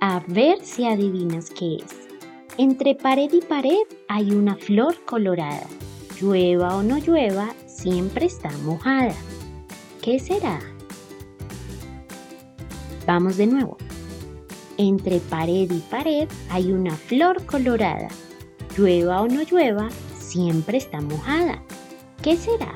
A ver si adivinas qué es. Entre pared y pared hay una flor colorada. Llueva o no llueva, siempre está mojada. ¿Qué será? Vamos de nuevo. Entre pared y pared hay una flor colorada. Llueva o no llueva, siempre está mojada. ¿Qué será?